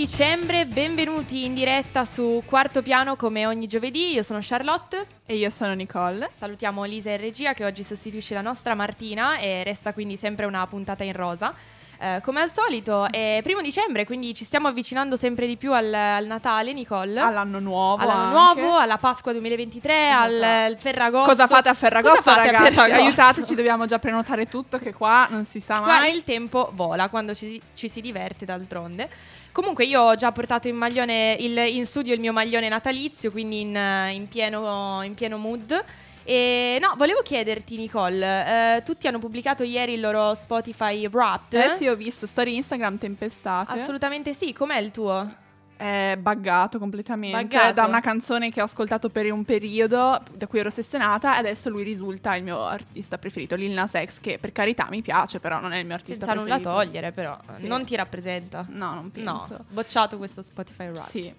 dicembre, benvenuti in diretta su Quarto Piano come ogni giovedì. Io sono Charlotte. E io sono Nicole. Salutiamo Lisa e Regia che oggi sostituisce la nostra Martina e resta quindi sempre una puntata in rosa. Eh, come al solito è primo dicembre, quindi ci stiamo avvicinando sempre di più al, al Natale, Nicole. All'anno nuovo. All'anno anche. nuovo, alla Pasqua 2023, Esatto. al, Ferragosto. Cosa fate a Ferragosto, fate a ragazzi? Ferragosto? Aiutateci, dobbiamo già prenotare tutto che qua non si sa Qua mai. il tempo vola quando ci, ci si diverte d'altronde. Comunque io ho già portato in, maglione il- in studio il mio maglione natalizio, quindi in, in pieno, in pieno mood. E no, volevo chiederti Nicole, eh, tutti hanno pubblicato ieri il loro Spotify Wrapped? Eh sì, ho visto storie Instagram tempestate. Assolutamente sì, com'è il tuo? È buggato completamente Buggato? da una canzone che ho ascoltato per un periodo da cui ero ossessionata e adesso lui risulta il mio artista preferito, Lil Nas X, che per carità mi piace, però non è il mio artista Senza nulla preferito. togliere però, Sì. non ti rappresenta. No, non No, penso. bocciato questo Spotify Wrapped. Sì.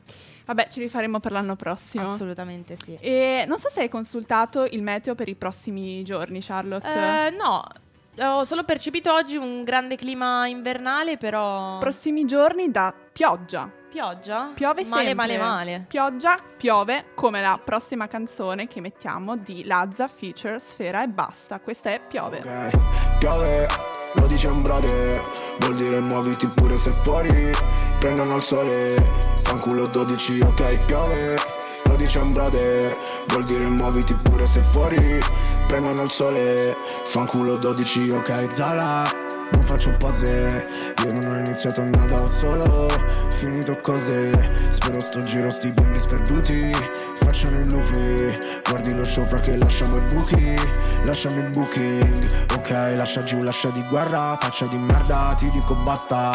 Vabbè, ci rifaremo per l'anno prossimo. Assolutamente sì. E non so se hai consultato il meteo per i prossimi giorni, Charlotte. Eh, no, ho solo percepito oggi un grande clima invernale, però... Prossimi giorni da pioggia. Pioggia? Piove male, sempre. male, male. Pioggia, piove, come la prossima canzone che mettiamo di Lazza feature Sfera e basta. Questa è Piove. Ok, piove, lo dice un brother Vuol dire muoviti pure se fuori Prendono il sole, fanculo 12, ok, piove Lo dice un brother Vuol dire muoviti pure se fuori Prendono il sole, fanculo 12, ok, Zala faccio pose, io non ho iniziato nada, ho solo. Finito cose. Spero sto giro sti bimbi sperduti. Facciano i lupi. Guardi lo show fra che lasciamo i buchi. Lasciamo il booking. Ok, lascia giù, lascia di guerra. Faccia di merda, ti dico basta.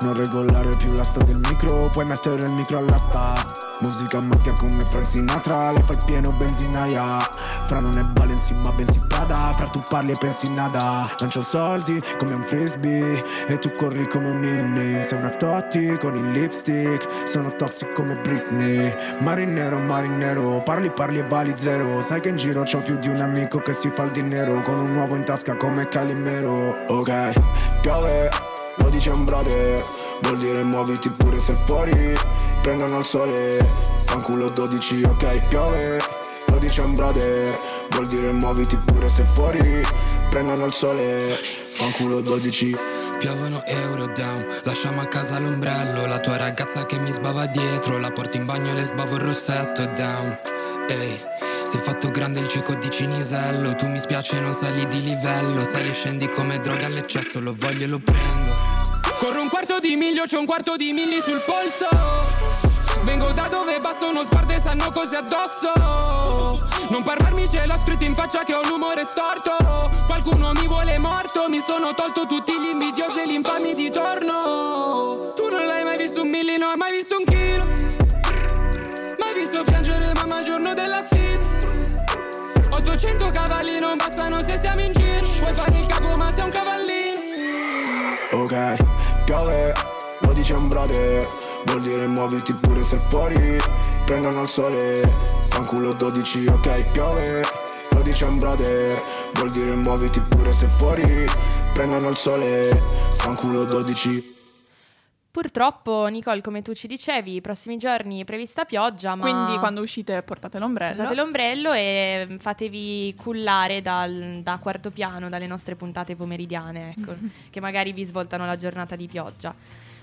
Non regolare più l'asta del micro. Puoi mettere il micro all'asta Musica macchia come Frank Sinatra. Le fai pieno benzinaia. Fra non è Balenci ma bensì Prada. Fra tu parli e pensi nada. Lancio soldi come un frisbee E tu corri come un inning Sei una Totti con il lipstick Sono toxic come Britney. Marinero, marinero Parli, parli e vali zero. Sai che in giro c'ho più di un amico che si fa il dinero Con un uovo in tasca come Calimero. Ok, piove Lo dice un brother. Vuol dire muoviti pure se fuori Prendono il sole. Fanculo 12, ok, piove Lo dice un brother. Vuol dire muoviti pure se fuori Prendono il sole. Fanculo 12 Piovono euro down, lasciamo a casa l'ombrello. La tua ragazza che mi sbava dietro La porto in bagno e le sbavo il rossetto down. Ehi, è fatto grande il cieco di Cinisello. Tu mi spiace non sali di livello. Sali e scendi come droga all'eccesso Lo voglio e lo prendo. Corro un quarto di miglio, c'ho un quarto di milli sul polso. Vengo da dove basta uno sguardo e sanno cose addosso Non parlarmi ce l'ho scritto in faccia che ho l'umore storto. Qualcuno mi vuole morto Mi sono tolto tutti gli invidiosi e gli infami di torno. Tu non l'hai mai visto un milli, non hai mai visto un chilo. Mai visto piangere mamma il giorno della fine. 800 cavalli non bastano se siamo in giro. Vuoi fare il capo ma sei un cavallino. Ok, piove, lo dice un brother Vuol dire muoviti pure se fuori Prendono il sole Fanculo 12, ok, piove Lo dice un brother Vuol dire muoviti pure se fuori Prendono il sole Fanculo 12 Purtroppo, Nicole, come tu ci dicevi, i prossimi giorni è prevista pioggia, ma... Quindi quando uscite portate l'ombrello. Portate l'ombrello e mm, fatevi cullare dal- da quarto piano dalle nostre puntate pomeridiane, ecco, che magari vi svoltano la giornata di pioggia.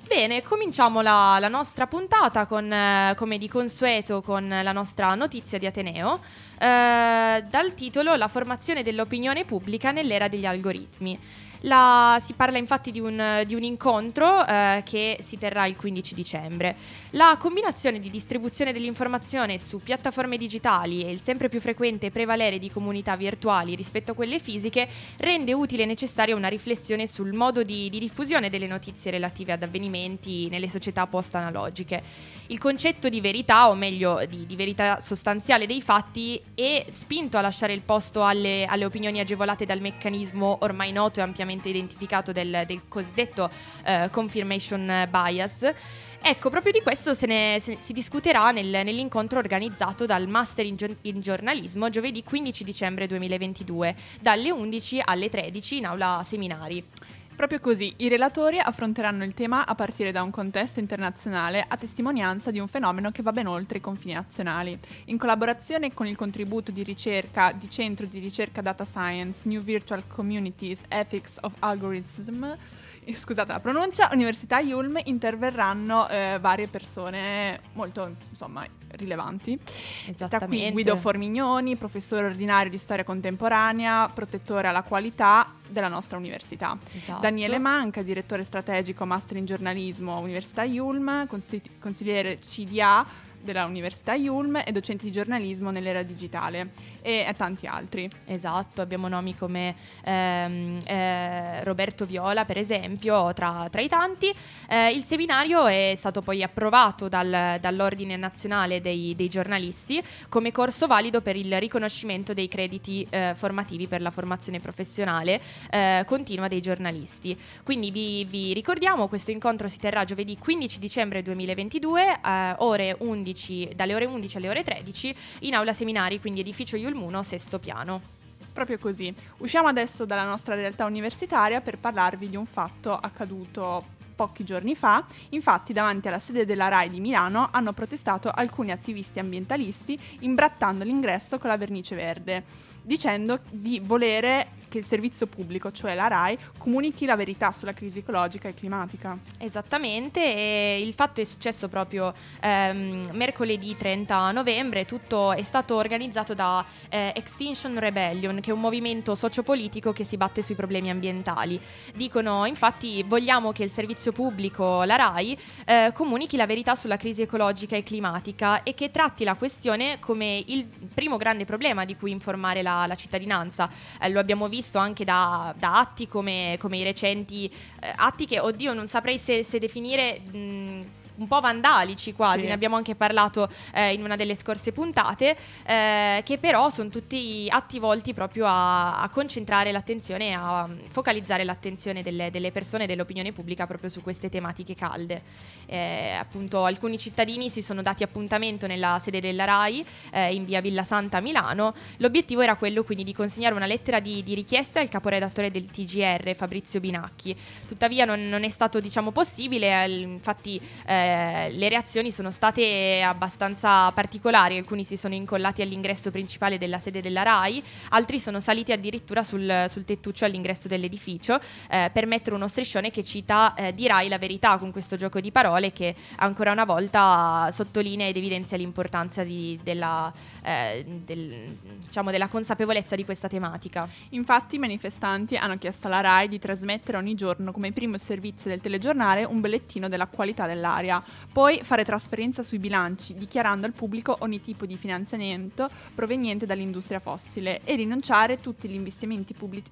Bene, cominciamo la, la nostra puntata con, eh, come di consueto, con la nostra notizia di Ateneo, eh, dal titolo La formazione dell'opinione pubblica nell'era degli algoritmi. La- si parla infatti di un, di un incontro eh, che si terrà il 15 dicembre. La combinazione di distribuzione dell'informazione su piattaforme digitali e il sempre più frequente prevalere di comunità virtuali rispetto a quelle fisiche rende utile e necessaria una riflessione sul modo di, di diffusione delle notizie relative ad avvenimenti nelle società post-analogiche. Il concetto di verità, o meglio di, di verità sostanziale dei fatti, è spinto a lasciare il posto alle, alle opinioni agevolate dal meccanismo ormai noto e ampiamente identificato del, del cosiddetto eh, confirmation bias. Ecco, proprio di questo se ne, se si discuterà nel- nell'incontro organizzato dal Master in, in giornalismo giovedì 15 dicembre 2022, dalle 11 alle 13 in aula seminari. Proprio così, i relatori affronteranno il tema a partire da un contesto internazionale a testimonianza di un fenomeno che va ben oltre i confini nazionali. In collaborazione con il contributo di ricerca di Centro di Ricerca Data Science, New Virtual Communities, Ethics of Algorithm, eh, scusate la pronuncia, Università Ulm interverranno eh, varie persone molto insomma rilevanti. Tra cui Guido Formignoni, professore ordinario di storia contemporanea, protettore alla qualità della nostra università. Esatto. Daniele Manca, direttore strategico master in giornalismo Università Ulm, consigliere CDA della Università Ulm e docente di giornalismo nell'era digitale e tanti altri. Esatto, abbiamo nomi come ehm, eh, Roberto Viola per esempio tra, tra i tanti. Eh, il seminario è stato poi approvato dal, dall'Ordine Nazionale dei, dei, Giornalisti come corso valido per il riconoscimento dei crediti eh, formativi per la formazione professionale eh, continua dei giornalisti. Quindi vi, vi, ricordiamo, questo incontro si terrà giovedì 15 dicembre 2022 ore 11, dalle ore 11 alle ore 13 in aula seminari, quindi edificio Yulm Mulmuno, sesto piano. Proprio così. Usciamo adesso dalla nostra realtà universitaria per parlarvi di un fatto accaduto pochi giorni fa, infatti davanti alla sede della RAI di Milano hanno protestato alcuni attivisti ambientalisti imbrattando l'ingresso con la vernice verde, dicendo di volere che il servizio pubblico, cioè la RAI, comunichi la verità sulla crisi ecologica e climatica. Esattamente, e il fatto è successo proprio ehm, mercoledì 30 novembre, tutto è stato organizzato da eh, Extinction Rebellion, che è un movimento sociopolitico che si batte sui problemi ambientali. Dicono infatti vogliamo che il servizio pubblico, la RAI, eh, comunichi la verità sulla crisi ecologica e climatica e che tratti la questione come il primo grande problema di cui informare la, la cittadinanza. Eh, lo abbiamo visto visto anche da, da atti come, come, i recenti eh, atti che, oddio, non saprei se, se definire... Mh, un po' vandalici quasi, sì. ne abbiamo anche parlato eh, in una delle scorse puntate, eh, che però sono tutti atti volti proprio a, a concentrare l'attenzione, a focalizzare l'attenzione delle, delle persone e dell'opinione pubblica proprio su queste tematiche calde. Eh, appunto alcuni cittadini si sono dati appuntamento nella sede della RAI eh, in via Villa Santa a Milano, l'obiettivo era quello quindi di consegnare una lettera di, di richiesta al caporedattore del TGR Fabrizio Binacchi, tuttavia non, non è stato diciamo possibile, infatti eh, eh, le reazioni sono state abbastanza particolari, alcuni si sono incollati all'ingresso principale della sede della RAI, altri sono saliti addirittura sul, sul tettuccio all'ingresso dell'edificio eh, per mettere uno striscione che cita eh, di RAI la verità con questo gioco di parole che ancora una volta sottolinea ed evidenzia l'importanza di, della, eh, del, diciamo, della consapevolezza di questa tematica. Infatti i manifestanti hanno chiesto alla RAI di trasmettere ogni giorno come primo servizio del telegiornale un bollettino della qualità dell'aria poi fare trasparenza sui bilanci, dichiarando al pubblico ogni tipo di finanziamento proveniente dall'industria fossile e rinunciare a tutti gli investimenti pubblici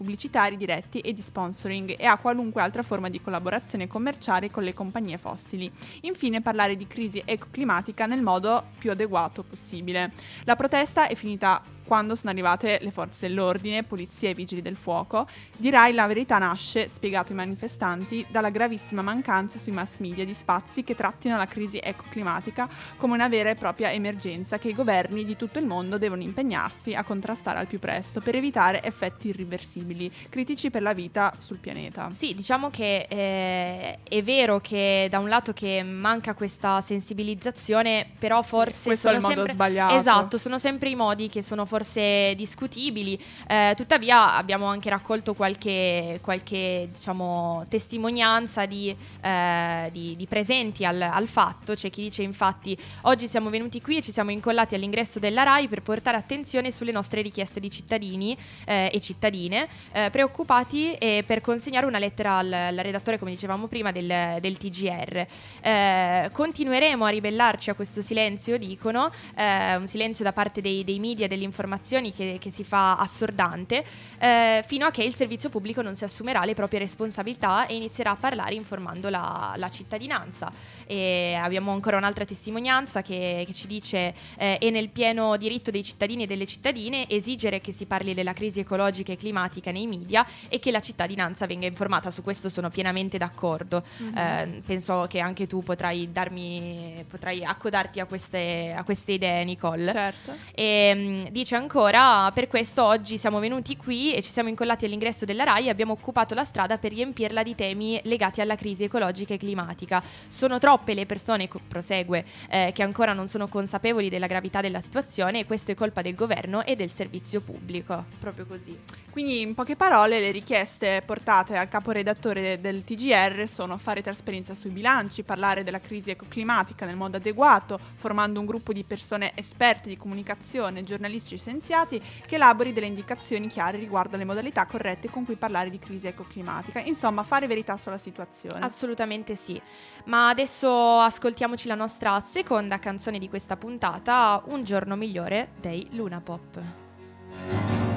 pubblicitari diretti e di sponsoring e a qualunque altra forma di collaborazione commerciale con le compagnie fossili. Infine parlare di crisi ecoclimatica nel modo più adeguato possibile. La protesta è finita quando sono arrivate le forze dell'ordine, polizia e vigili del fuoco, dirai la verità nasce, spiegato ai manifestanti, dalla gravissima mancanza sui mass media di spazi che trattino la crisi ecoclimatica come una vera e propria emergenza che i governi di tutto il mondo devono impegnarsi a contrastare al più presto per evitare effetti irriversibili, critici per la vita sul pianeta. Sì, diciamo che eh, è vero che da un lato che manca questa sensibilizzazione, però forse... Sì, questo è il modo sempre, sbagliato. Esatto, sono sempre i modi che sono forse forse discutibili, eh, tuttavia abbiamo anche raccolto qualche, qualche diciamo, testimonianza di, eh, di, di presenti al, al, fatto, c'è chi dice infatti oggi siamo venuti qui e ci siamo incollati all'ingresso della RAI per portare attenzione sulle nostre richieste di cittadini eh, e cittadine eh, preoccupati e per consegnare una lettera al, al redattore, come dicevamo prima, del, del TGR. Eh, continueremo a ribellarci a questo silenzio, dicono, eh, un silenzio da parte dei, dei media e dell'informazione informazioni che, che si fa assordante, eh, fino a che il servizio pubblico non si assumerà le proprie responsabilità e inizierà a parlare informando la, la cittadinanza. E abbiamo ancora un'altra testimonianza che, che ci dice eh, è nel pieno diritto dei cittadini e delle cittadine esigere che si parli della crisi ecologica e climatica nei media e che la cittadinanza venga informata. Su questo sono pienamente d'accordo. Mm-hmm. Eh, penso che anche tu potrai darmi, potrai accodarti a queste, a queste idee, Nicole. Certo. E, um, dice ancora, per questo oggi siamo venuti qui e ci siamo incollati all'ingresso della RAI e abbiamo occupato la strada per riempirla di temi legati alla crisi ecologica e climatica. Sono troppe le persone, prosegue, eh, che ancora non sono consapevoli della gravità della situazione e questo è colpa del governo e del servizio pubblico. Proprio così. Quindi, in poche parole, le richieste portate al caporedattore del TGR sono fare trasparenza sui bilanci, parlare della crisi ecoclimatica nel modo adeguato, formando un gruppo di persone esperte di comunicazione, giornalisti e scienziati che elabori delle indicazioni chiare riguardo alle modalità corrette con cui parlare di crisi ecoclimatica. Insomma, fare verità sulla situazione. Assolutamente sì. Ma adesso ascoltiamoci la nostra seconda canzone di questa puntata, Un giorno migliore dei Luna Pop.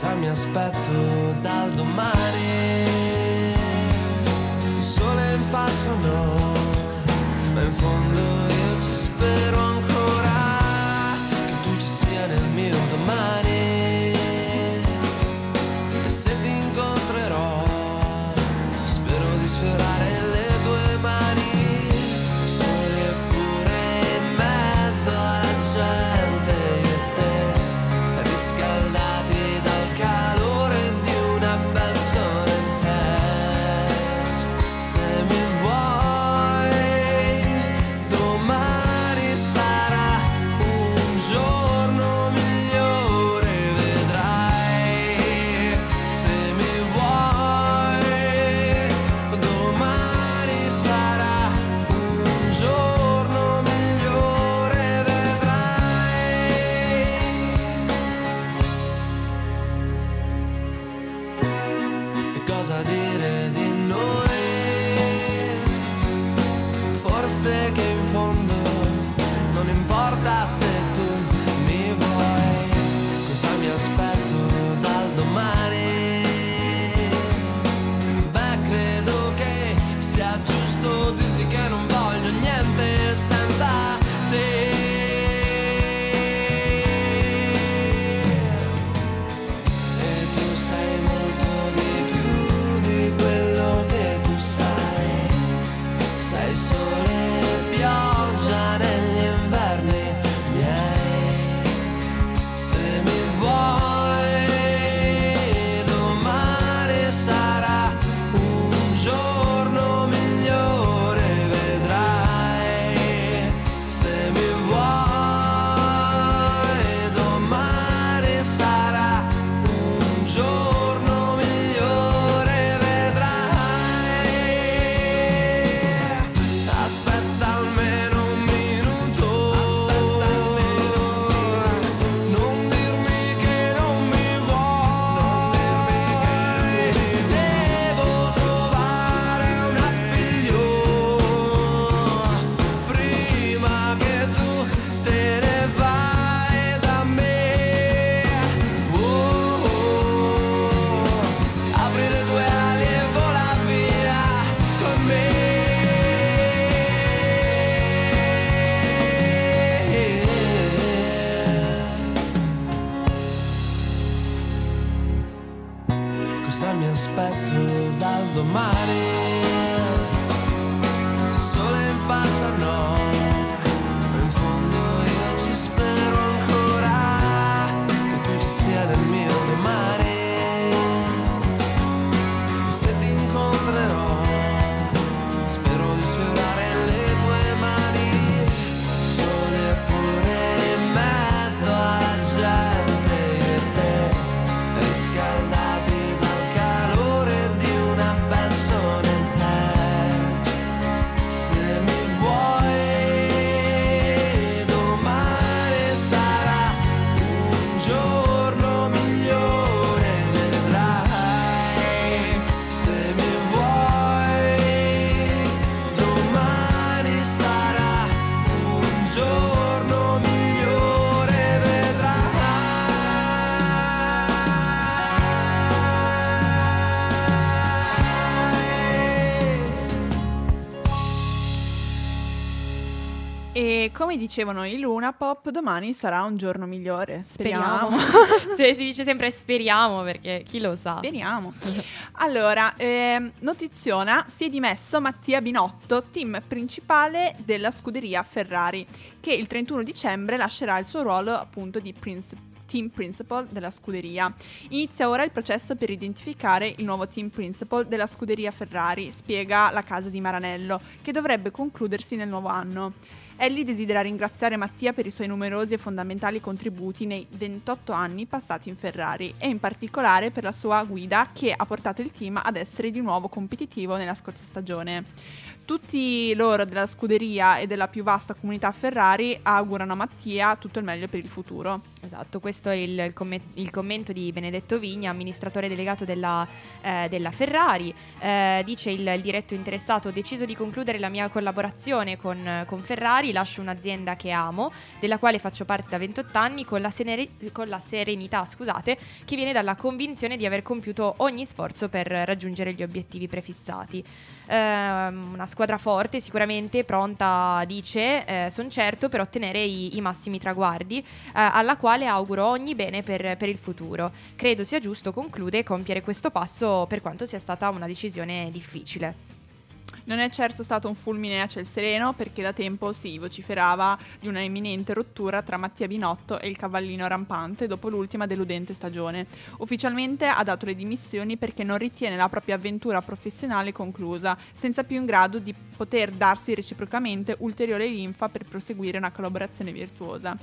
Cosa mi aspetto dal domani? Il sole in faccia no, ma in fondo io ci spero ancora dicevano i Luna Pop, domani sarà un giorno migliore. Speriamo. Sì, si dice sempre speriamo perché chi lo sa. Speriamo. Allora, ehm, notiziona, si è dimesso Mattia Binotto, team principale della scuderia Ferrari, che il 31 dicembre lascerà il suo ruolo appunto di Prince team principal della scuderia. Inizia ora il processo per identificare il nuovo team principal della scuderia Ferrari, spiega la casa di Maranello, che dovrebbe concludersi nel nuovo anno. Ellie desidera ringraziare Mattia per i suoi numerosi e fondamentali contributi nei 28 anni passati in Ferrari e in particolare per la sua guida che ha portato il team ad essere di nuovo competitivo nella scorsa stagione. Tutti loro della scuderia e della più vasta comunità Ferrari augurano a Mattia tutto il meglio per il futuro. Esatto, questo è il, il come- il commento di Benedetto Vigna, amministratore delegato della, eh, della Ferrari. Eh, dice il, il diretto interessato, ho deciso di concludere la mia collaborazione con, con Ferrari, lascio un'azienda che amo, della quale faccio parte da 28 anni, con la, seneri- con la serenità scusate, che viene dalla convinzione di aver compiuto ogni sforzo per raggiungere gli obiettivi prefissati. Ehm, una squadra forte, sicuramente pronta, dice, eh, sono certo, per ottenere i, i massimi traguardi, eh, alla quale auguro ogni bene per, per il futuro. Credo sia giusto, conclude, compiere questo passo per quanto sia stata una decisione difficile. Non è certo stato un fulmine a ciel sereno perché da tempo si vociferava di una imminente rottura tra Mattia Binotto e il cavallino rampante dopo l'ultima deludente stagione. Ufficialmente ha dato le dimissioni perché non ritiene la propria avventura professionale conclusa, senza più in grado di poter darsi reciprocamente ulteriore linfa per proseguire una collaborazione virtuosa.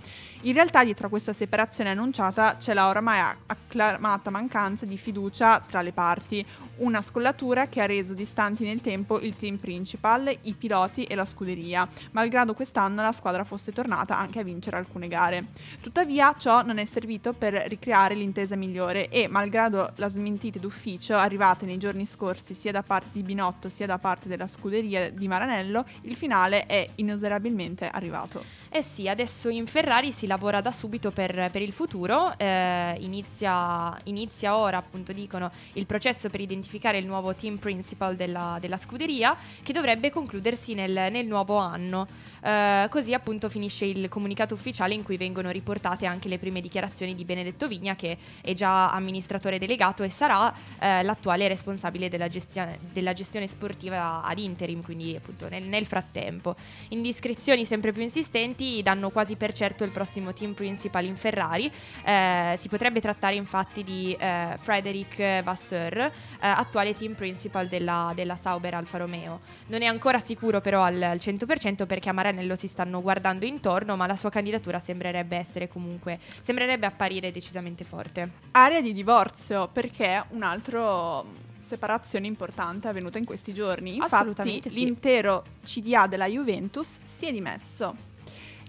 In realtà dietro a questa separazione annunciata c'è la oramai acclamata mancanza di fiducia tra le parti, una scollatura che ha reso distanti nel tempo il team principal, i piloti e la scuderia, malgrado quest'anno la squadra fosse tornata anche a vincere alcune gare. Tuttavia ciò non è servito per ricreare l'intesa migliore e, malgrado la smentita d'ufficio arrivate nei giorni scorsi sia da parte di Binotto sia da parte della scuderia di Maranello, il finale è inesorabilmente arrivato. Eh sì, adesso in Ferrari si lavora da subito per, per il futuro, eh, inizia, inizia ora appunto dicono il processo per identificare il nuovo team principal della, della scuderia che dovrebbe concludersi nel, nel nuovo anno. Eh, così appunto finisce il comunicato ufficiale in cui vengono riportate anche le prime dichiarazioni di Benedetto Vigna che è già amministratore delegato e sarà eh, l'attuale responsabile della gestione, della gestione sportiva ad interim, quindi appunto nel, nel frattempo. Indiscrezioni sempre più insistenti danno quasi per certo il prossimo team principal in Ferrari. Eh, si potrebbe trattare infatti di eh, Frederic Vasseur, eh, attuale team principal della, della, Sauber Alfa Romeo. Non è ancora sicuro però al, al 100% perché a Maranello si stanno guardando intorno, ma la sua candidatura sembrerebbe essere comunque, sembrerebbe apparire decisamente forte. Area di divorzio perché un altro separazione importante è avvenuta in questi giorni. Infatti, sì. l'intero CDA della Juventus si è dimesso.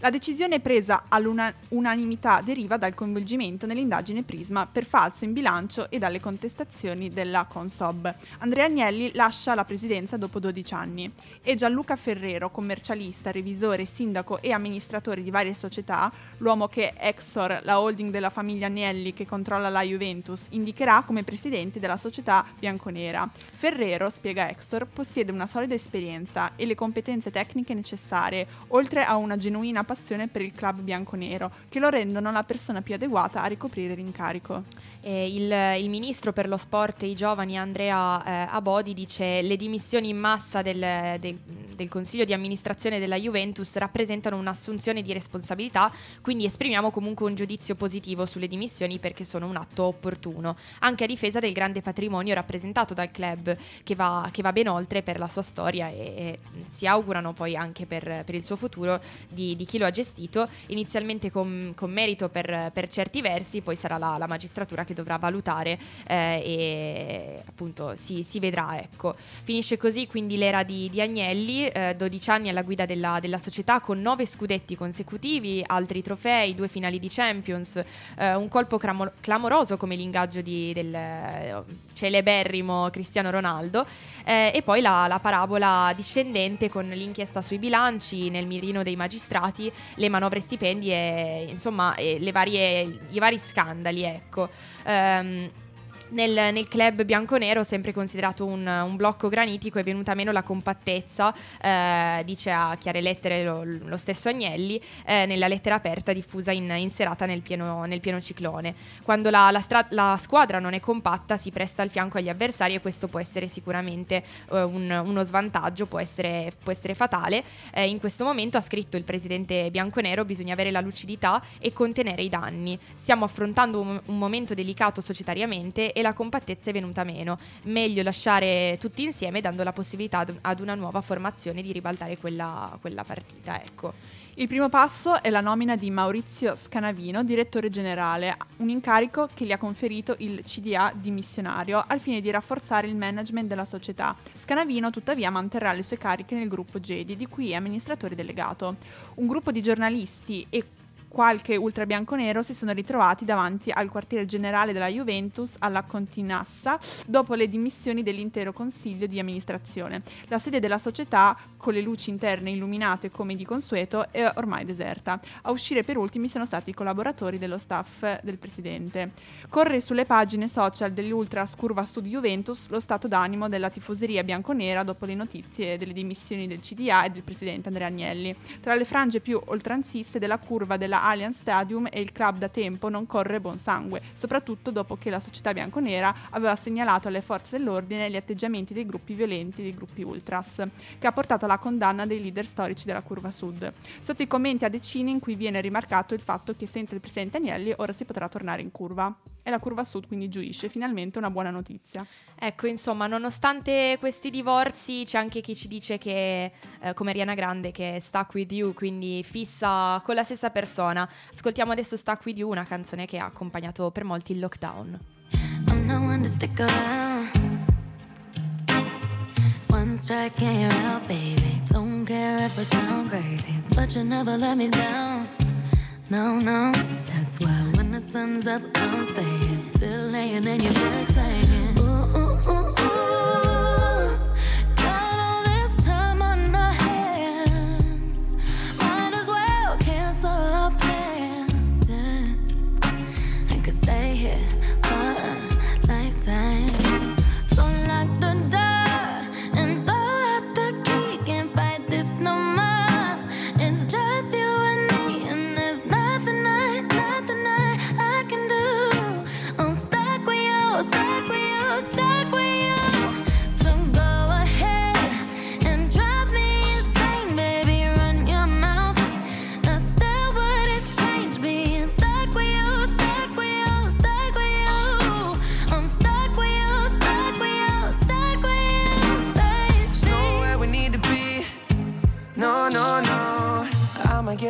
La decisione presa all'unanimità deriva dal coinvolgimento nell'indagine Prisma per falso in bilancio e dalle contestazioni della Consob. Andrea Agnelli lascia la presidenza dopo 12 anni e Gianluca Ferrero, commercialista, revisore, sindaco e amministratore di varie società, l'uomo che Exor, la holding della famiglia Agnelli che controlla la Juventus, indicherà come presidente della società bianconera. Ferrero, spiega Exor, possiede una solida esperienza e le competenze tecniche necessarie, oltre a una genuina passione per il club bianconero, che lo rendono la persona più adeguata a ricoprire l'incarico. Eh, il, il, ministro per lo sport e i giovani Andrea eh, Abodi dice le dimissioni in massa del, del, del, consiglio di amministrazione della Juventus rappresentano un'assunzione di responsabilità, quindi esprimiamo comunque un giudizio positivo sulle dimissioni perché sono un atto opportuno, anche a difesa del grande patrimonio rappresentato dal club che va, che va ben oltre per la sua storia e, e si augurano poi anche per, per il suo futuro di, di, chi lo ha gestito, inizialmente con, con merito per, per, certi versi, poi sarà la, la magistratura che dovrà valutare eh, e appunto si, si, vedrà. Ecco. Finisce così quindi l'era di, di Agnelli, eh, 12 anni alla guida della, della, società con 9 scudetti consecutivi, altri trofei, due finali di Champions, eh, un colpo clamoroso come l'ingaggio di, del eh, celeberrimo Cristiano Ronaldo eh, e poi la, la parabola discendente con l'inchiesta sui bilanci nel mirino dei magistrati, le manovre stipendi e insomma e varie, i vari scandali. Ecco. Um, Nel, nel club bianconero, sempre considerato un, un blocco granitico, è venuta meno la compattezza, eh, dice a chiare lettere lo, lo stesso Agnelli, eh, nella lettera aperta diffusa in, in serata nel pieno, nel pieno ciclone. Quando la, la stra- la squadra non è compatta si presta al fianco agli avversari e questo può essere sicuramente eh, un- uno svantaggio, può essere, può essere fatale. Eh, in questo momento ha scritto il presidente bianconero bisogna avere la lucidità e contenere i danni. Stiamo affrontando un, un momento delicato societariamente e la compattezza è venuta meno. Meglio lasciare tutti insieme dando la possibilità ad, una nuova formazione di ribaltare quella, quella partita. Ecco. Il primo passo è la nomina di Maurizio Scanavino, direttore generale, un incarico che gli ha conferito il CDA dimissionario al fine di rafforzare il management della società. Scanavino tuttavia manterrà le sue cariche nel gruppo Gedi, di cui è amministratore delegato. Un gruppo di giornalisti e qualche ultra bianconero si sono ritrovati davanti al quartiere generale della Juventus alla Continassa dopo le dimissioni dell'intero consiglio di amministrazione. La sede della società, con le luci interne illuminate come di consueto, è ormai deserta. A uscire per ultimi sono stati i collaboratori dello staff del presidente. Corre sulle pagine social dell'Ultras Curva Sud Juventus lo stato d'animo della tifoseria bianconera dopo le notizie delle dimissioni del CDA e del presidente Andrea Agnelli. Tra le frange più oltranziste della curva della Allianz Stadium e il club da tempo non corre buon sangue, soprattutto dopo che la società bianconera aveva segnalato alle forze dell'ordine gli atteggiamenti dei gruppi violenti dei gruppi ultras, che ha portato alla condanna dei leader storici della curva sud. Sotto i commenti a decine in cui viene rimarcato il fatto che senza il presidente Agnelli ora si potrà tornare in curva. E la curva sud quindi giuisce, finalmente una buona notizia. Ecco, insomma, nonostante questi divorzi, c'è anche chi ci dice che, eh, come Rihanna Grande, che è stuck with you, quindi fissa con la stessa persona. Ascoltiamo adesso Stuck with you, una canzone che ha accompagnato per molti il lockdown. I'm no one to stick around. One strike and you're out, baby. Don't care if I sound crazy, but you never let me down. No, no, that's why when the sun's up, I'm staying. Still laying in your bed saying,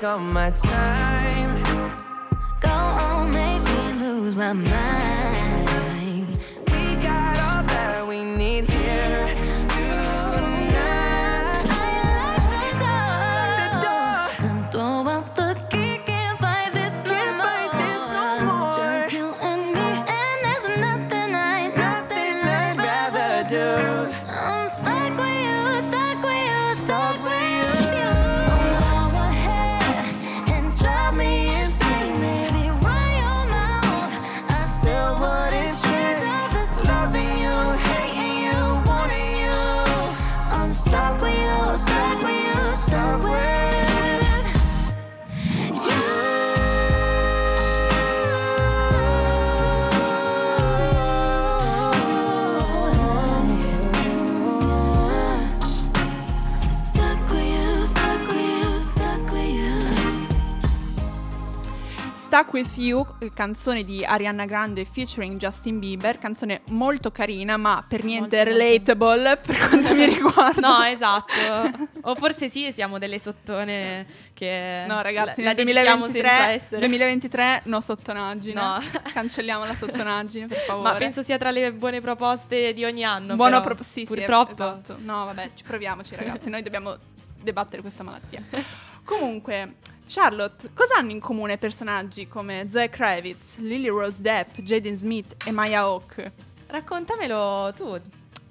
Take all my time. Go on, make me lose my mind. We got Stuck With You, eh, canzone di Ariana Grande featuring Justin Bieber, canzone molto carina ma per niente Molto, molto. relatable per quanto mi riguarda. No, esatto. o forse sì, siamo delle sottone che No, ragazzi, la, nel dedichiamo senza 2023, essere 2023 no sottonaggine. No. Cancelliamo la sottonaggine, per favore. Ma penso sia tra le buone proposte di ogni anno. Buono però, pro- sì, sì, purtroppo. esatto. No, vabbè, ci proviamoci, ragazzi. Noi dobbiamo debattere questa malattia. Comunque, Charlotte, cosa hanno in comune personaggi come Zoe Kravitz, Lily Rose Depp, Jaden Smith e Maya Hawke? Raccontamelo tu.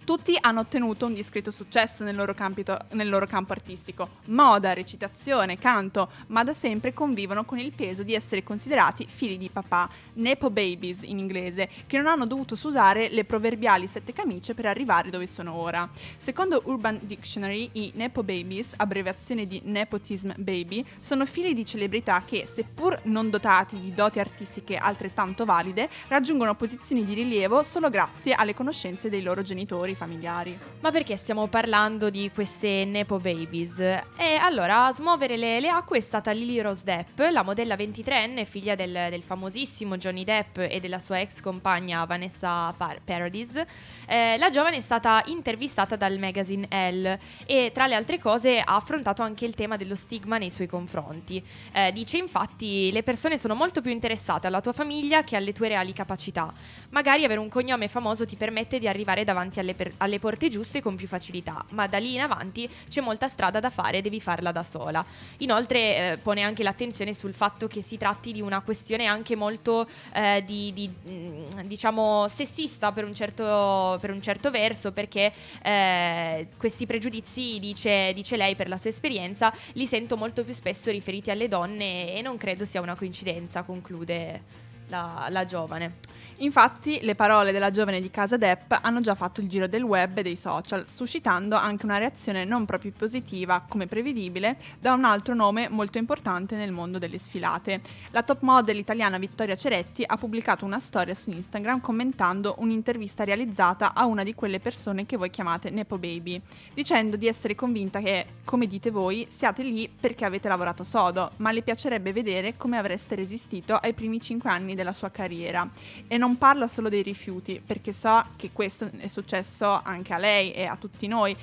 Tutti hanno ottenuto un discreto successo nel loro, campito- nel loro campo artistico. Moda, recitazione, canto, ma da sempre convivono con il peso di essere considerati figli di papà, nepo babies in inglese, che non hanno dovuto sudare le proverbiali sette camicie per arrivare dove sono ora. Secondo Urban Dictionary, i nepo babies, abbreviazione di nepotism baby, sono figli di celebrità che, seppur non dotati di doti artistiche altrettanto valide, raggiungono posizioni di rilievo solo grazie alle conoscenze dei loro genitori familiari. Ma perché stiamo parlando di queste Nepo Babies? E allora a smuovere le, le acque è stata Lily Rose Depp, la modella 23enne, figlia del, del famosissimo Johnny Depp e della sua ex compagna Vanessa Par- Paradis. Eh, la giovane è stata intervistata dal magazine Elle e tra le altre cose ha affrontato anche il tema dello stigma nei suoi confronti. Eh, dice infatti le persone sono molto più interessate alla tua famiglia che alle tue reali capacità. Magari avere un cognome famoso ti permette di arrivare davanti alle, alle porte giuste con più facilità, ma da lì in avanti c'è molta strada da fare e devi farla da sola. Inoltre eh, pone anche l'attenzione sul fatto che si tratti di una questione anche molto eh, di, di, mh, diciamo sessista per un certo, per un certo verso, perché eh, questi pregiudizi, dice, dice lei per la sua esperienza, li sento molto più spesso riferiti alle donne e non credo sia una coincidenza, conclude la, la giovane. Infatti, le parole della giovane di casa Depp hanno già fatto il giro del web e dei social, suscitando anche una reazione non proprio positiva, come prevedibile, da un altro nome molto importante nel mondo delle sfilate. La top model italiana Vittoria Ceretti ha pubblicato una storia su Instagram commentando un'intervista realizzata a una di quelle persone che voi chiamate Nepo Baby, dicendo di essere convinta che, come dite voi, siate lì perché avete lavorato sodo, ma le piacerebbe vedere come avreste resistito ai primi cinque anni della sua carriera. E non parla solo dei rifiuti, perché so che questo è successo anche a lei e a tutti noi,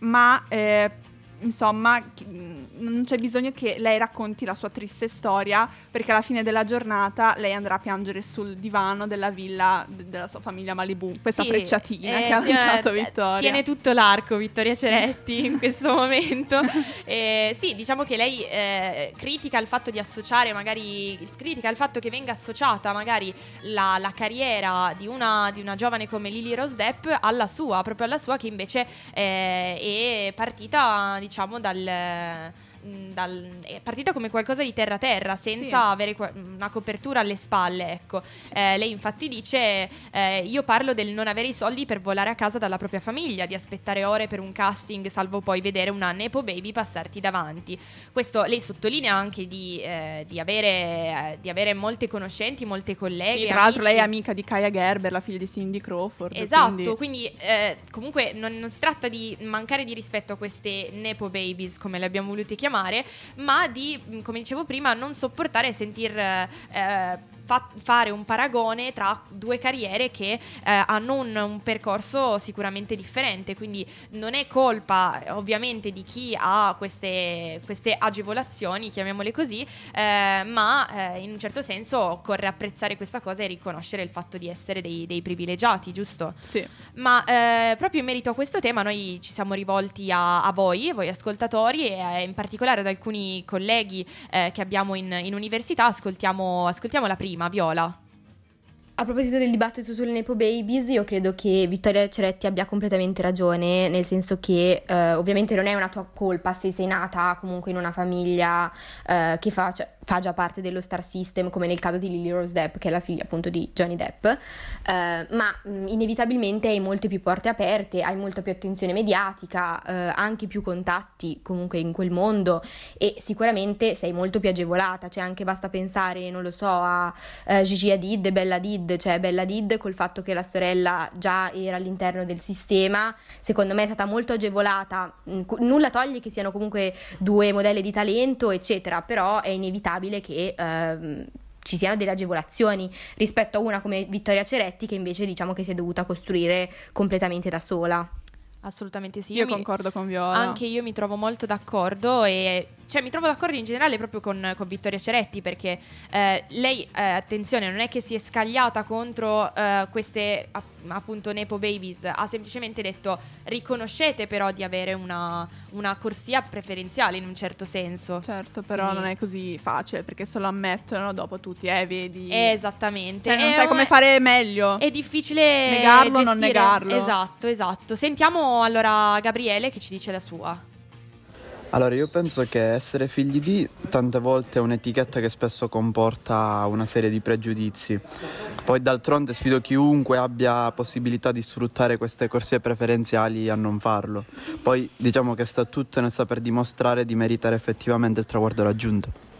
ma eh, insomma chi- non c'è bisogno che lei racconti la sua triste storia, perché alla fine della giornata lei andrà a piangere sul divano della villa de- della sua famiglia Malibu. Questa Sì, frecciatina eh, che ha lanciato eh, Vittoria. Tiene tutto l'arco Vittoria Ceretti in questo momento. Eh, sì, diciamo che lei eh, critica il fatto di associare, magari critica il fatto che venga associata magari la, la carriera di una, di una giovane come Lily Rose Depp alla sua, proprio alla sua che invece eh, è partita, diciamo, dal mh, dal- è partita come qualcosa di terra terra senza Sì. avere qua- una copertura alle spalle ecco Eh, lei infatti dice eh, io parlo del non avere i soldi per volare a casa dalla propria famiglia di aspettare ore per un casting salvo poi vedere una nepo baby passarti davanti questo lei sottolinea anche di, eh, di avere, eh, di avere molte conoscenti molte colleghe Sì, tra l'altro lei è amica di Kaya Gerber, la figlia di Cindy Crawford. Esatto, quindi- quindi, eh, comunque non, non si tratta di mancare di rispetto a queste Nepo Babies, come le abbiamo volute chiamare, ma di, mh, come dicevo prima, non sopportare sentir eh, eh, fa- fare un paragone tra due carriere che eh, hanno un, un percorso sicuramente differente. Quindi non è colpa eh, ovviamente di chi ha queste, queste agevolazioni, chiamiamole così, eh, ma eh, in un certo senso occorre apprezzare questa cosa e riconoscere il fatto di essere dei, dei privilegiati, giusto? Sì. Ma eh, proprio in merito a questo tema noi ci siamo rivolti a, a voi, voi ascoltatori e eh, in particolare ad alcuni colleghi che abbiamo in, in università. Ascoltiamo, ascoltiamo la prima, Viola. A proposito del dibattito sulle Nepo Babies, io credo che Vittoria Ceretti abbia completamente ragione, nel senso che eh, ovviamente non è una tua colpa se sei nata comunque in una famiglia eh, che fa, cioè, fa già parte dello star system, come nel caso di Lily Rose Depp, che è la figlia appunto di Johnny Depp, eh, ma mh, inevitabilmente hai molte più porte aperte, hai molta più attenzione mediatica, eh, anche più contatti comunque in quel mondo e sicuramente sei molto più agevolata, cioè anche basta pensare, non lo so, a eh, Gigi Hadid Bella Hadid, cioè Bella Hadid col fatto che la sorella già era all'interno del sistema, secondo me è stata molto agevolata, Mm, nulla toglie che siano comunque due modelle di talento, eccetera, però è inevitabile che ehm, ci siano delle agevolazioni rispetto a una come Vittoria Ceretti che invece diciamo che si è dovuta costruire completamente da sola. Assolutamente sì. Io mi- concordo con Viola. Anche io mi trovo molto d'accordo e cioè mi trovo d'accordo in generale proprio con, con Vittoria Ceretti perché eh, lei, eh, attenzione, non è che si è scagliata contro eh, queste app- appunto Nepo Babies, ha semplicemente detto riconoscete però di avere una, una corsia preferenziale in un certo senso. Certo, però Quindi- non è così facile perché se lo ammettono dopo tutti, eh, vedi. Esattamente. Cioè, non sai come fare meglio. È difficile Negarlo o non negarlo. Esatto, esatto. Sentiamo allora Gabriele che ci dice la sua. Allora, io penso che essere figli di tante volte è un'etichetta che spesso comporta una serie di pregiudizi. Poi d'altronde sfido chiunque abbia possibilità di sfruttare queste corsie preferenziali a non farlo. Poi diciamo che sta tutto nel saper dimostrare di meritare effettivamente il traguardo raggiunto.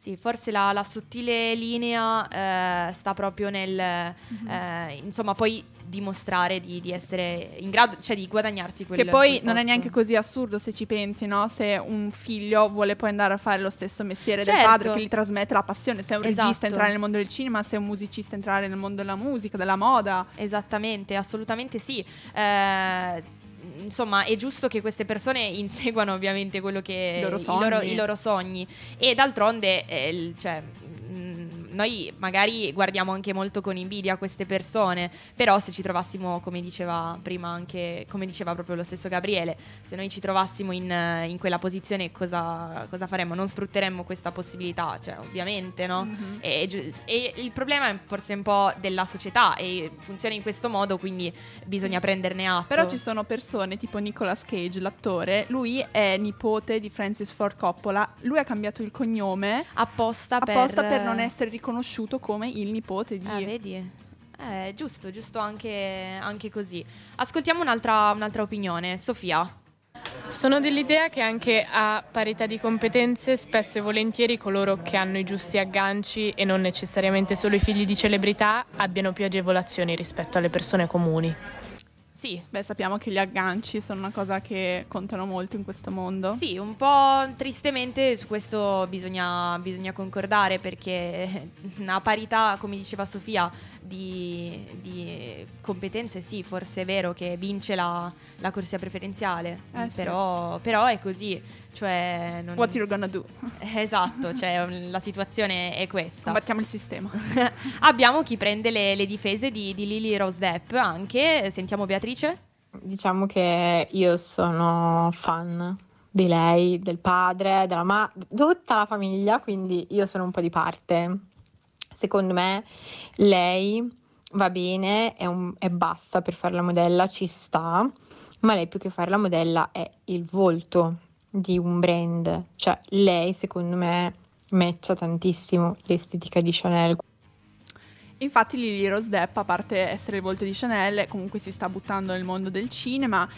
Sì, forse la, la sottile linea eh, sta proprio nel, Mhm. eh, insomma, poi dimostrare di, di essere in grado, cioè di guadagnarsi quel Che poi quel non è neanche così assurdo se ci pensi, no? Se un figlio vuole poi andare a fare lo stesso mestiere del Certo. padre che gli trasmette la passione, se è un Esatto. regista entrare nel mondo del cinema, se è un musicista entrare nel mondo della musica, della moda. Esattamente, assolutamente sì. Eh, insomma, è giusto che queste persone inseguano ovviamente quello che I loro i loro, sogni. i loro sogni. E d'altronde, eh, cioè, mh, noi magari guardiamo anche molto con invidia queste persone, però se ci trovassimo, come diceva prima anche, come diceva proprio lo stesso Gabriele, se noi ci trovassimo in, in quella posizione cosa, cosa faremmo? Non sfrutteremmo questa possibilità, cioè ovviamente no? Mhm. E, e il problema è forse un po' della società e funziona in questo modo, quindi bisogna prenderne atto. Però ci sono persone tipo Nicolas Cage, l'attore, lui è nipote di Francis Ford Coppola, lui ha cambiato il cognome apposta per, apposta per non essere riconosciuto come il nipote di... Ah, vedi? Eh, giusto, giusto anche, anche così. Ascoltiamo un'altra, un'altra opinione. Sofia. Sono dell'idea che anche a parità di competenze spesso e volentieri coloro che hanno i giusti agganci e non necessariamente solo i figli di celebrità abbiano più agevolazioni rispetto alle persone comuni. Sì. Beh, sappiamo che gli agganci sono una cosa che contano molto in questo mondo. Sì, un po' tristemente su questo bisogna, bisogna concordare perché a parità, come diceva Sofia, di, di competenze sì, forse è vero che vince la, la corsia preferenziale, Eh, sì. però, però è così. Cioè, non- What you're gonna do? Esatto, cioè la situazione è questa. Combattiamo il sistema. Abbiamo chi prende le, le difese di, di Lily Rose Depp anche. Sentiamo Beatrice. Diciamo che io sono fan di lei, del padre, della mamma, tutta la famiglia, quindi io sono un po' di parte. Secondo me lei va bene e basta per fare la modella, ci sta, ma lei più che fare la modella è il volto di un brand. Cioè lei secondo me matcha tantissimo l'estetica di Chanel. Infatti Lily Rose Depp, a parte essere il volto di Chanel, comunque si sta buttando nel mondo del cinema.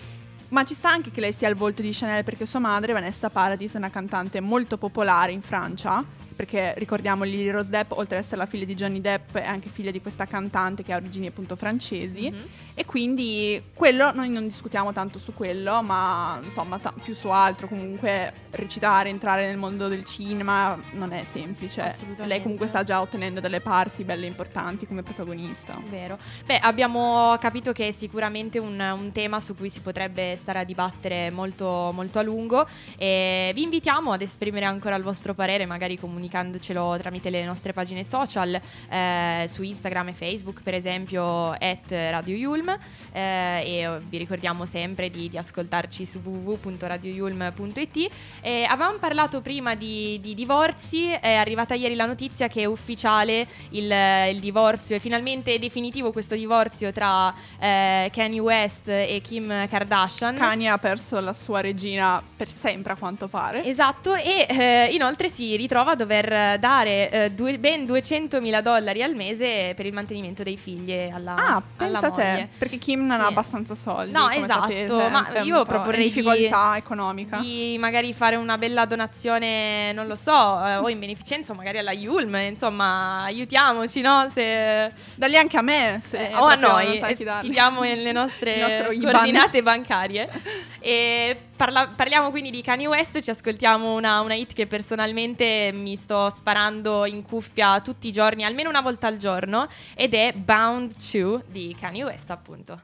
Ma ci sta anche che lei sia il volto di Chanel perché sua madre, Vanessa Paradis, è una cantante molto popolare in Francia. Perché ricordiamo Lily Rose Depp, oltre ad essere la figlia di Johnny Depp, è anche figlia di questa cantante che ha origini appunto francesi. Mhm. E quindi quello, noi non discutiamo tanto su quello, ma insomma ta- più su altro. Comunque recitare, entrare nel mondo del cinema non è semplice. Lei comunque sta già ottenendo delle parti belle importanti come protagonista. Vero. Beh, abbiamo capito che è sicuramente un, un tema su cui si potrebbe stare a dibattere molto, molto a lungo. E vi invitiamo ad esprimere ancora il vostro parere, magari comunicandocelo tramite le nostre pagine social, eh, su Instagram e Facebook, per esempio, at Radio Yulm. eh, e vi ricordiamo sempre di, di ascoltarci su www.radioyulm.it. Eh, avevamo parlato prima di, di divorzi, è arrivata ieri la notizia che è ufficiale il, il divorzio, è finalmente definitivo questo divorzio tra eh, Kanye West e Kim Kardashian. Kanye ha perso la sua regina per sempre a quanto pare. Esatto, e eh, inoltre si ritrova a dover dare eh, due- ben 200 mila dollari al mese per il mantenimento dei figli alla, Ah, alla pensa moglie. te, perché Kim non Sì. ha abbastanza soldi. No, esatto, sapete, ma io po' proporrei in di- difficoltà economica. di magari fare una bella donazione, non lo so, eh, o in beneficenza, o magari alla Yulm, insomma, aiutiamoci, no? Se... Dagli anche a me, se o a noi, eh, ti diamo le nostre coordinate bancarie. E parla- parliamo quindi di Kanye West, ci ascoltiamo una, una hit che personalmente mi sto sparando in cuffia tutti i giorni, almeno una volta al giorno, ed è Bound 2 di Kanye West appunto.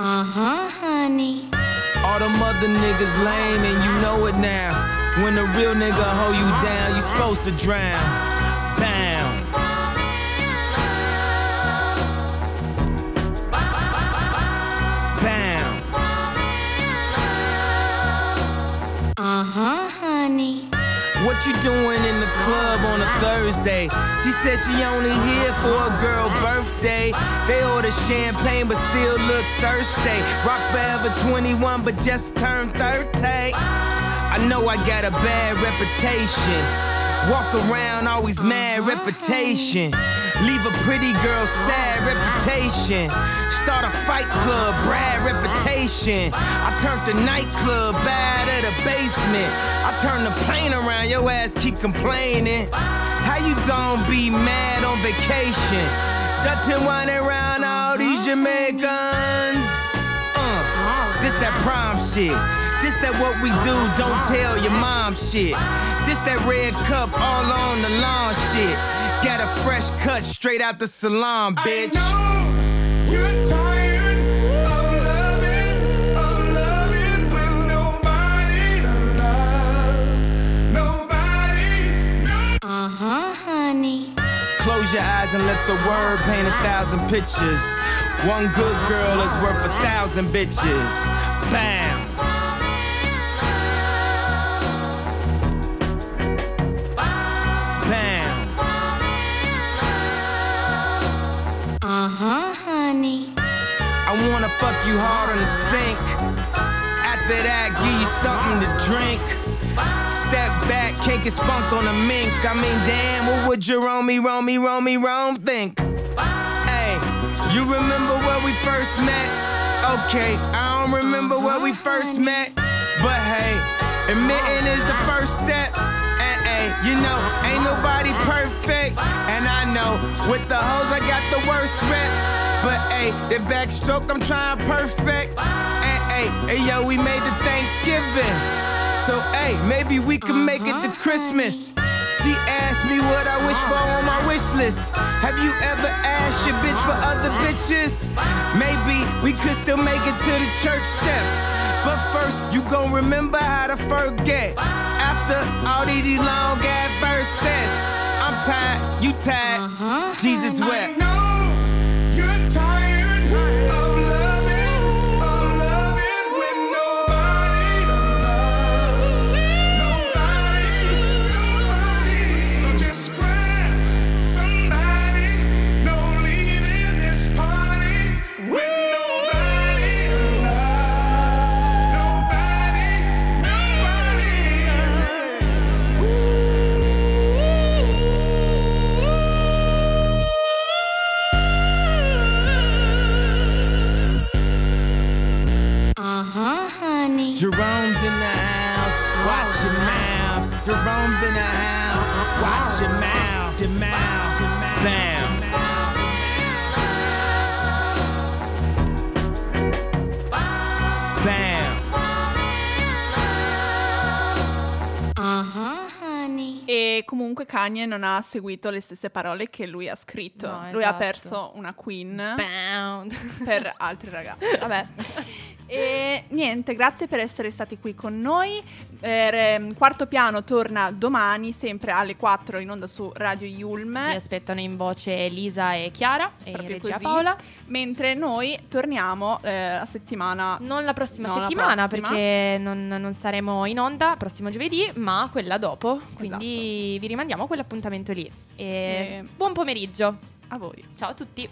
Uh-huh, honey. All them other niggas lame and you know it now. When a real nigga hold you down, you supposed to drown. Bound. Bound. Uh-huh, honey. What you doing in the club on a Thursday? She said she only here for a girl birthday. They order champagne but still look thirsty. Rock forever 21 but just turned 30. I know I got a bad reputation. Walk around always mad reputation. Leave a pretty girl sad reputation. Start a fight club, Brad reputation. I turned the nightclub bad at the basement. I turned the plane around, your ass keep complaining. How you gonna be mad on vacation? Dutton whining around all these Jamaicans. Uh, this that prom shit. This that what we do, don't tell your mom shit. This that red cup all on the lawn shit. Got a fresh cut straight out the salon, bitch. You're tired of loving, of loving with nobody to love. Nobody, no. Uh-huh, honey. Close your eyes and let the word paint a thousand pictures. One good girl is worth a thousand bitches. Bam. Bam. Fuck you hard on the sink. After that, give you something to drink. Step back, can't get spunk on a mink. I mean, damn, what would Jerome, Romy, Romy, Rome think? Hey, you remember where we first met? Okay, I don't remember where we first met. But hey, admitting is the first step. And hey, you know, ain't nobody perfect. And I know, with the hoes, I got the worst rep. But hey, the backstroke, I'm trying perfect. And hey, hey, yo, we made the Thanksgiving. So hey, maybe we can make it to uh-huh. Christmas. She asked me what I wish for on my wish list. Have you ever asked your bitch for other bitches? Maybe we could still make it to the church steps. But first, you gon' remember how to forget. After all these long ass verses, I'm tired, you tired. Uh-huh. Jesus wept. Comunque Kanye non ha seguito le stesse parole che lui ha scritto. No, lui ha esatto. perso una queen Bound. per altri ragazzi. Vabbè. E niente, grazie per essere stati qui con noi. Eh, quarto piano torna domani, sempre alle 4 in onda su Radio Yulm. Mi aspettano in voce Lisa e Chiara e Proprio regia così. Paola. Mentre noi torniamo eh, la settimana. Non la prossima No, la settimana prossima. perché non, non saremo in onda prossimo giovedì, ma quella dopo. Quindi vi rimandiamo a quell'appuntamento lì. E E- buon pomeriggio. A voi. Ciao a tutti.